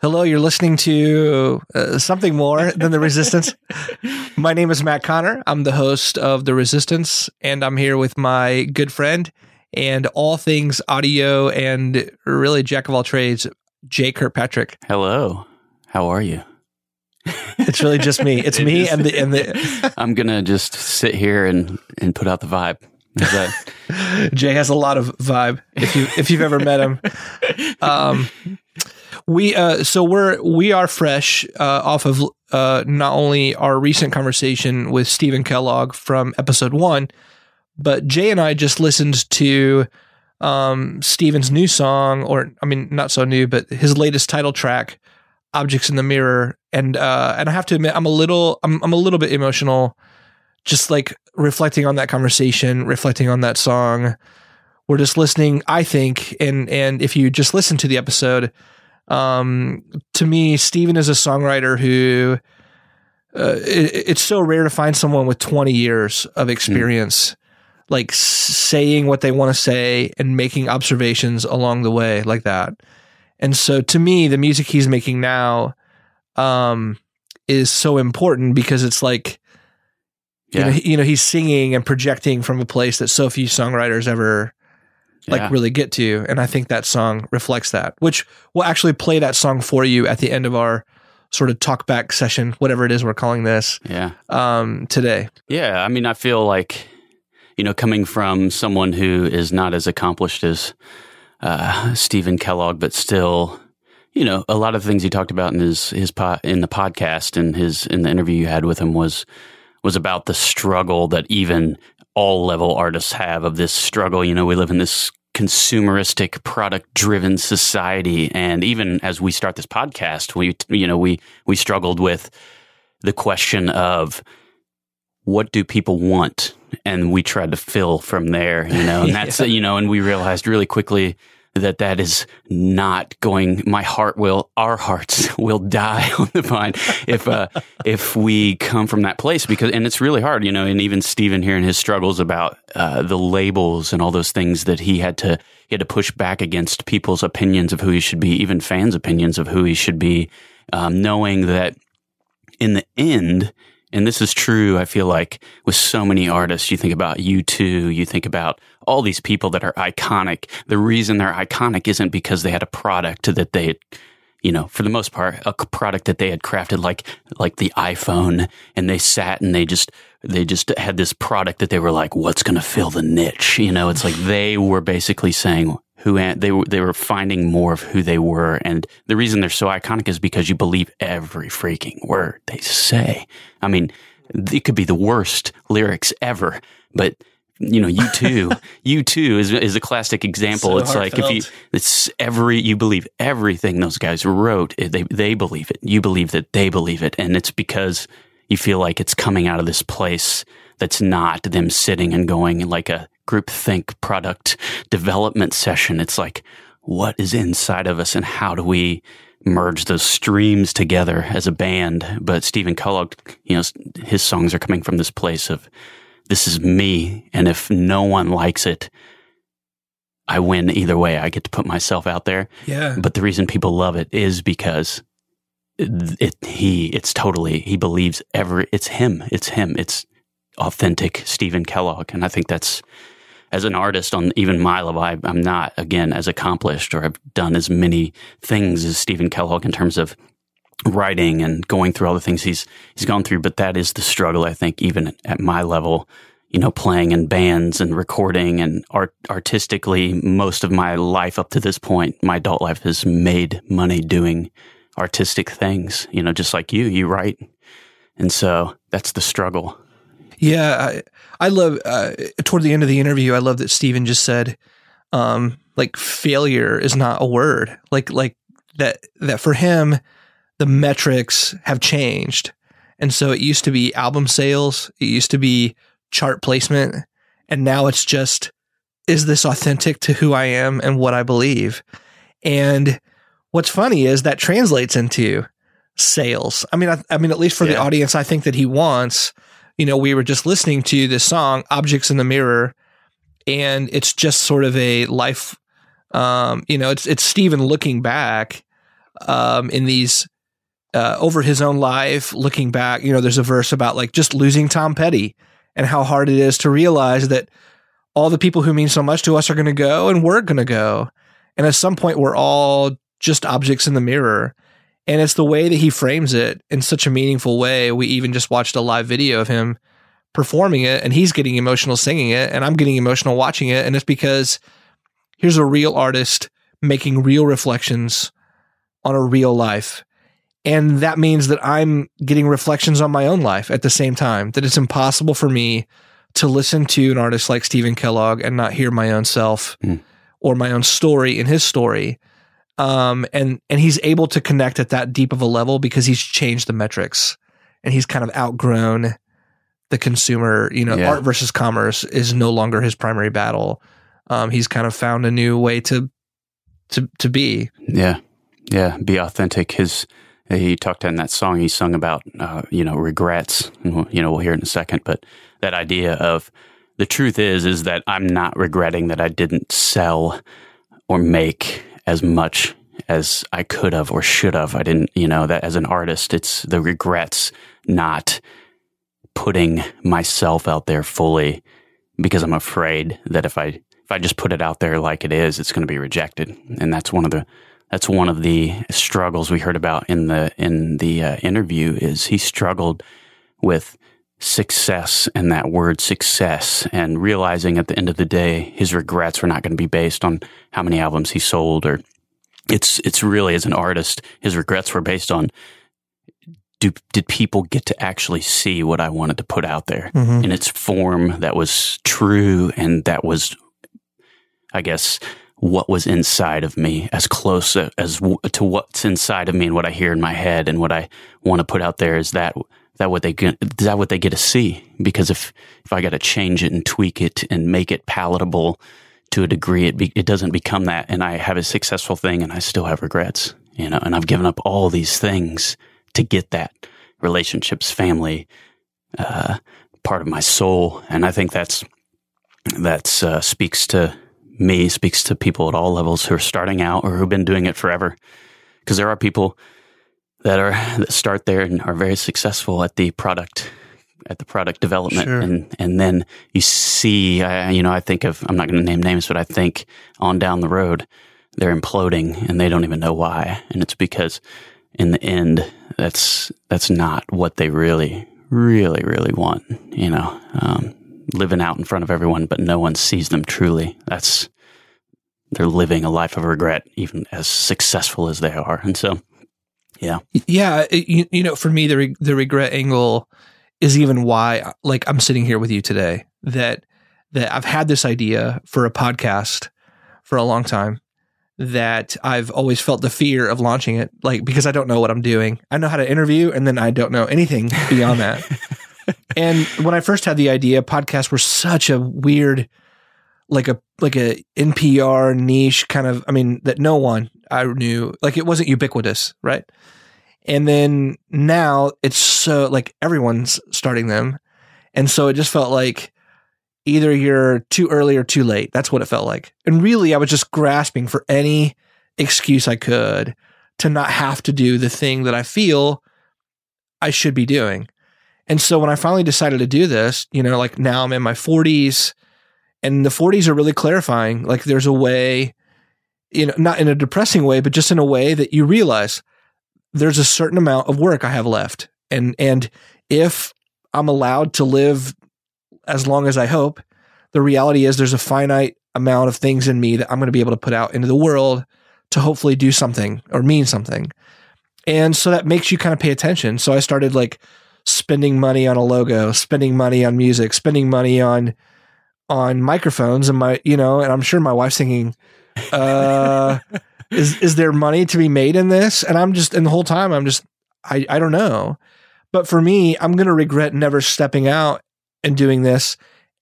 Hello, you're listening to uh, something more than The Resistance. my name is Matt Connor. I'm the host of The Resistance, and I'm here with my good friend and all things audio and really jack of all trades, Jay Kirkpatrick. Hello. How are you? It's really just me. It's It me is. and the and the I'm gonna just sit here and and put out the vibe. Is that Jay has a lot of vibe if you if you've ever met him. Um, we uh, so we're we are fresh uh, off of uh, not only our recent conversation with Stephen Kellogg from episode one, but Jay and I just listened to um, Stephen's new song, or I mean, not so new, but his latest title track, "Objects in the Mirror," and uh, and I have to admit, I'm a little I'm I'm a little bit emotional just like reflecting on that conversation, reflecting on that song. We're just listening, I think, and and if you just listen to the episode, um, to me, Stephen is a songwriter who uh, it, it's so rare to find someone with 20 years of experience, like saying what they want to say and making observations along the way like that. And so to me, the music he's making now um, is so important because it's like, you know, you know, he's singing and projecting from a place that so few songwriters ever like yeah. really get to. you. And I think that song reflects that, which we'll actually play that song for you at the end of our sort of talk back session, whatever it is we're calling this, yeah. um, today. Yeah. I mean, I feel like you know, coming from someone who is not as accomplished as uh, Stephen Kellogg, but still. You know, a lot of the things he talked about in his his po- in the podcast and his in the interview you had with him was was about the struggle that even all level artists have of this struggle. You know, we live in this consumeristic product driven society. And even as we start this podcast, we, you know, we, we struggled with the question of what do people want? And we tried to fill from there, you know, and that's, Yeah. you know, and we realized really quickly that that is not going my heart will our hearts will die on the vine if uh if we come from that place because and it's really hard you know and even Stephen here in his struggles about uh the labels and all those things that he had to he had to push back against people's opinions of who he should be even fans opinions of who he should be um knowing that in the end and this is true, I feel like, with so many artists. You think about U2, you think about all these people that are iconic. The reason they're iconic isn't because they had a product that they had, you know, for the most part, a product that they had crafted like, like the iPhone and they sat and they just, they just had this product that they were like, what's going to fill the niche? You know, it's like they were basically saying, who they were they were finding more of who they were. And the reason they're so iconic is because you believe every freaking word they say. I mean it could be the worst lyrics ever but you know U2 U2 is is a classic example. So it's like if you it's every you believe everything those guys wrote. They they believe it. You believe that they believe it. And it's because you feel like it's coming out of this place that's not them sitting and going like a groupthink product development session. It's like, what is inside of us and how do we merge those streams together as a band? But Stephen Kellogg, you know, his songs are coming from this place of, this is me. And if no one likes it, I win either way. I get to put myself out there. Yeah. But the reason people love it is because it, it he it's totally he believes every it's him it's him it's authentic Stephen Kellogg. And I think that's as an artist on even my level I, I'm not again as accomplished or I've done as many things as Stephen Kellogg in terms of writing and going through all the things he's he's gone through. But that is the struggle I think even at my level you know playing in bands and recording and art artistically most of my life up to this point my adult life has made money doing artistic things you know just like you you write. And so that's the struggle Yeah, I, I love uh, toward the end of the interview. I love that Stephen just said, um, like failure is not a word. Like like that that for him, the metrics have changed, and so it used to be album sales, it used to be chart placement, and now it's just is this authentic to who I am and what I believe? And what's funny is that translates into sales. I mean, I, I mean, at least for the audience, I think that he wants. You know, we were just listening to this song, "Objects in the Mirror," and it's just sort of a life. Um, you know, it's it's Stephen looking back um, in these uh, over his own life, looking back. You know, there's a verse about like just losing Tom Petty and how hard it is to realize that all the people who mean so much to us are going to go and we're going to go. And at some point, we're all just objects in the mirror. And it's the way that he frames it in such a meaningful way. We even just watched a live video of him performing it, and he's getting emotional singing it, and I'm getting emotional watching it. And it's because here's a real artist making real reflections on a real life. And that means that I'm getting reflections on my own life at the same time, that it's impossible for me to listen to an artist like Stephen Kellogg and not hear my own self mm. or my own story in his story. Um, and and he's able to connect at that deep of a level because he's changed the metrics and he's kind of outgrown the consumer. You know, yeah. art versus commerce is no longer his primary battle. Um, he's kind of found a new way to to to be. Yeah, yeah, be authentic. His he talked in that song he sung about uh, you know regrets, you know we'll hear it in a second, but that idea of the truth is is that I'm not regretting that I didn't sell or make as much as I could have or should have. I didn't, you know, that as an artist, it's the regrets not putting myself out there fully because I'm afraid that if I if I just put it out there like it is, it's going to be rejected. And that's one of the that's one of the struggles we heard about in the in the uh, interview is he struggled with success and that word success and realizing at the end of the day his regrets were not going to be based on how many albums he sold or it's it's really as an artist his regrets were based on do, did people get to actually see what I wanted to put out there mm-hmm. in its form that was true and that was I guess what was inside of me as close as to what's inside of me and what I hear in my head and what I want to put out there is that that what they get is that what they get to see? Because if if I got to change it and tweak it and make it palatable to a degree it be, it doesn't become that. And I have a successful thing and I still have regrets you know and I've given up all these things to get that relationships family uh, part of my soul. And I think that's that's uh, speaks to me speaks to people at all levels who are starting out or who've been doing it forever. Because there are people that are that start there and are very successful at the product at the product development. Sure. and and then you see I, you know I think of I'm not going to name names but I think on down the road they're imploding and they don't even know why. And it's because in the end that's that's not what they really really really want you know um, living out in front of everyone but no one sees them truly. That's they're living a life of regret even as successful as they are. And so yeah. Yeah. You, you, know, for me, the, re- the regret angle is even why, like, I'm sitting here with you today that, that I've had this idea for a podcast for a long time that I've always felt the fear of launching it, like, because I don't know what I'm doing. I know how to interview and then I don't know anything beyond that. and when I first had the idea, podcasts were such a weird, like a like a NPR niche kind of. I mean, that no one I knew like it wasn't ubiquitous, right? And then now it's so like everyone's starting them. And so it just felt like either you're too early or too late. That's what it felt like. And really, I was just grasping for any excuse I could to not have to do the thing that I feel I should be doing. And so when I finally decided to do this, you know, like now I'm in my 40s and the 40s are really clarifying. Like there's a way, you know, not in a depressing way, but just in a way that you realize there's a certain amount of work I have left. And, and if I'm allowed to live as long as I hope, the reality is there's a finite amount of things in me that I'm going to be able to put out into the world to hopefully do something or mean something. And so that makes you kind of pay attention. So I started like spending money on a logo, spending money on music, spending money on on microphones and my you know, and I'm sure my wife's thinking, uh is is there money to be made in this? And I'm just and the whole time I'm just I I don't know. But for me, I'm to regret never stepping out and doing this.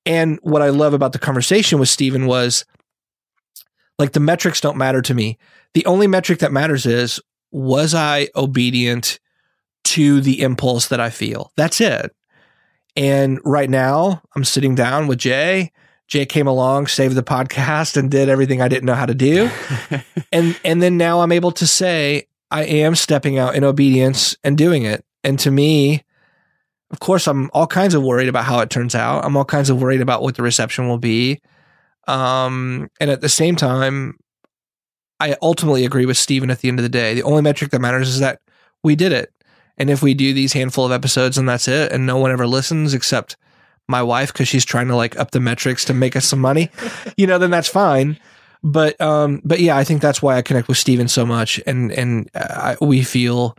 And what I love about the conversation with Stephen was like the metrics don't matter to me. The only metric that matters is was I obedient to the impulse that I feel? That's it. And right now, I'm sitting down with Jay Jay came along, saved the podcast, and did everything I didn't know how to do. and and then now I'm able to say, I am stepping out in obedience and doing it. And to me, of course, I'm all kinds of worried about how it turns out. I'm all kinds of worried about what the reception will be. Um, and at the same time, I ultimately agree with Stephen at the end of the day. The only metric that matters is that we did it. And if we do these handful of episodes and that's it, and no one ever listens except my wife because she's trying to like up the metrics to make us some money, you know, then that's fine. But um, but yeah, I think that's why I connect with Stephen so much, and and uh, we feel,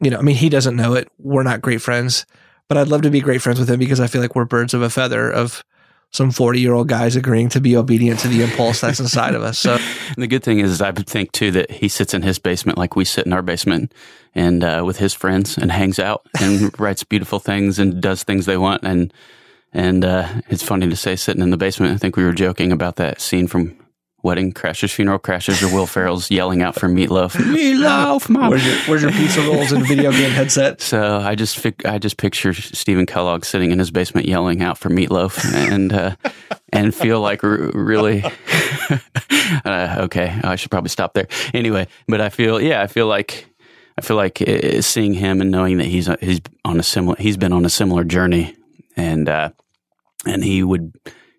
you know, I mean, he doesn't know it. We're not great friends, but I'd love to be great friends with him because I feel like we're birds of a feather of some 40 year old guys agreeing to be obedient to the impulse that's inside of us. So And the good thing is, I think too that he sits in his basement like we sit in our basement, and uh, with his friends and hangs out and writes beautiful things and does things they want. And and uh, it's funny to say sitting in the basement. I think we were joking about that scene from Wedding Crashers, Funeral Crashers, or Will Ferrell's yelling out for Meatloaf. Meatloaf, mom. where's your where's your pizza rolls and video game headset? So I just fic- I just picture Stephen Kellogg sitting in his basement yelling out for Meatloaf and uh, and feel like r- really uh, okay. I should probably stop there anyway. But I feel yeah, I feel like I feel like uh, seeing him and knowing that he's he's on a similar he's been on a similar journey and uh, and he would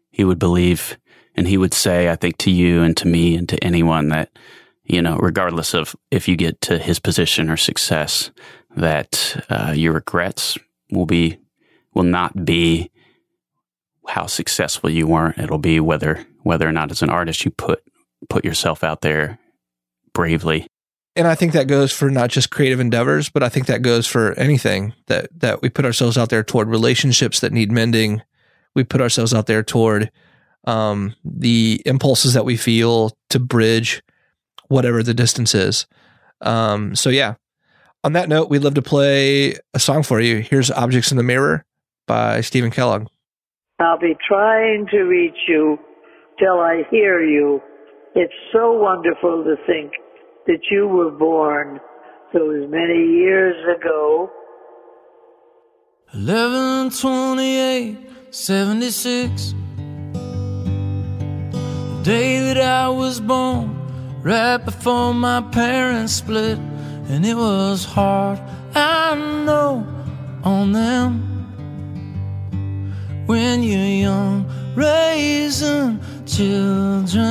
he would believe and he would say I think to you and to me and to anyone that you know regardless of if you get to his position or success that uh, your regrets will be will not be how successful you weren't. It'll be whether whether or not as an artist you put put yourself out there bravely. And I think that goes for not just creative endeavors, but I think that goes for anything that that we put ourselves out there toward relationships that need mending. We put ourselves out there toward um, the impulses that we feel to bridge whatever the distance is. Um, so yeah. On that note, we'd love to play a song for you. Here's "Objects in the Mirror" by Stephen Kellogg. I'll be trying to reach you till I hear you. It's so wonderful to think that you were born those many years ago. 11 28 76 The day that I was born Right before my parents split And it was hard, I know, on them. When you're young, raising children.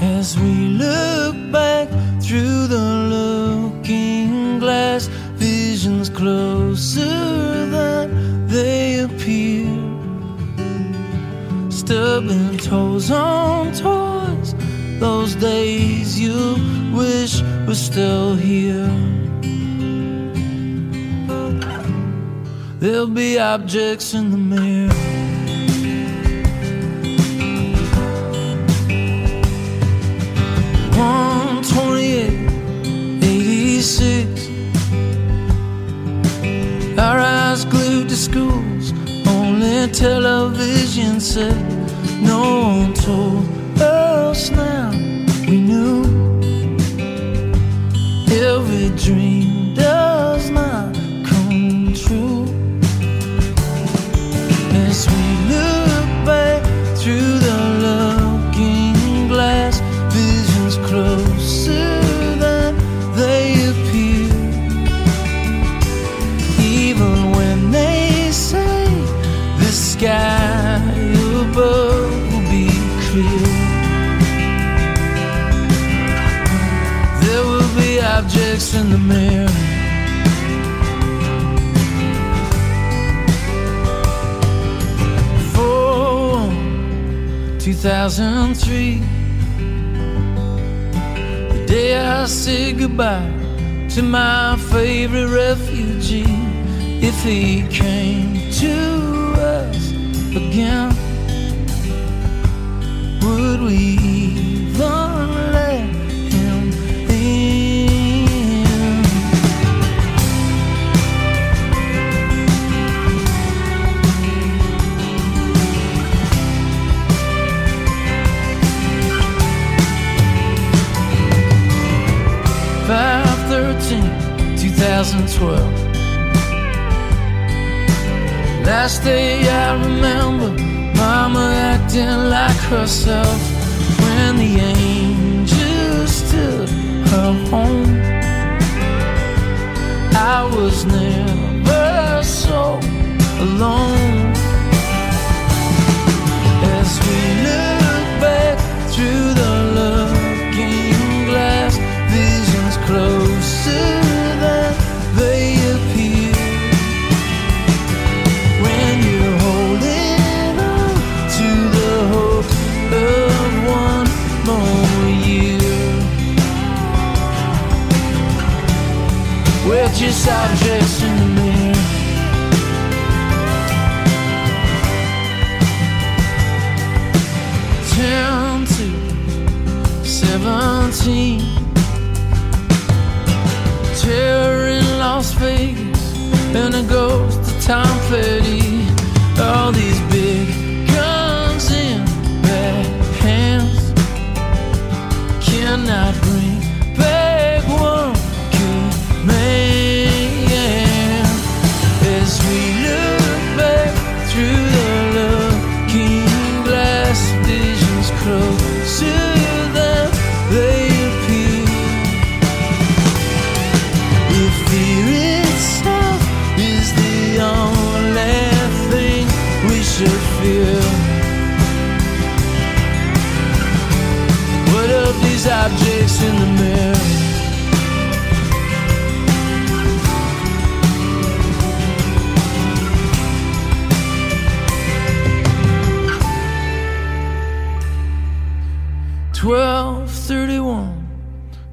As we look Stubbing toes on toys, those days you wish were still here. There'll be objects in the mirror. Our eyes glued to schools. Only television said no one 2003, the day I said goodbye to my favorite refugee. If he came to us again, would we 2012. Last day I remember Mama acting like herself when the angels took her home. I was never so alone. Cannot 12, 31,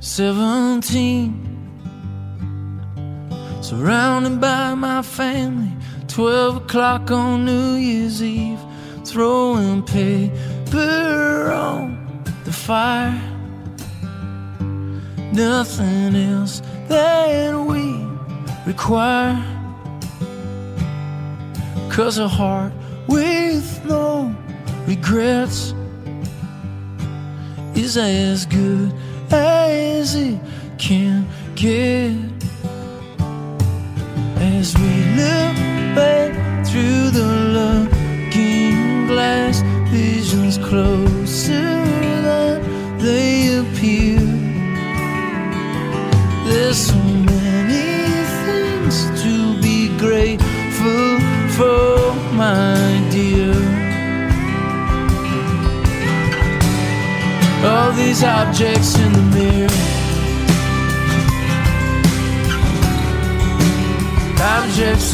17. Surrounded by my family, 12 o'clock on New Year's Eve, throwing paper on the fire. Nothing else that we require. Cause a heart with no regrets is as good as it can get. As we look back through the looking glass, visions closer than they appear. There's All these objects in the mirror. Objects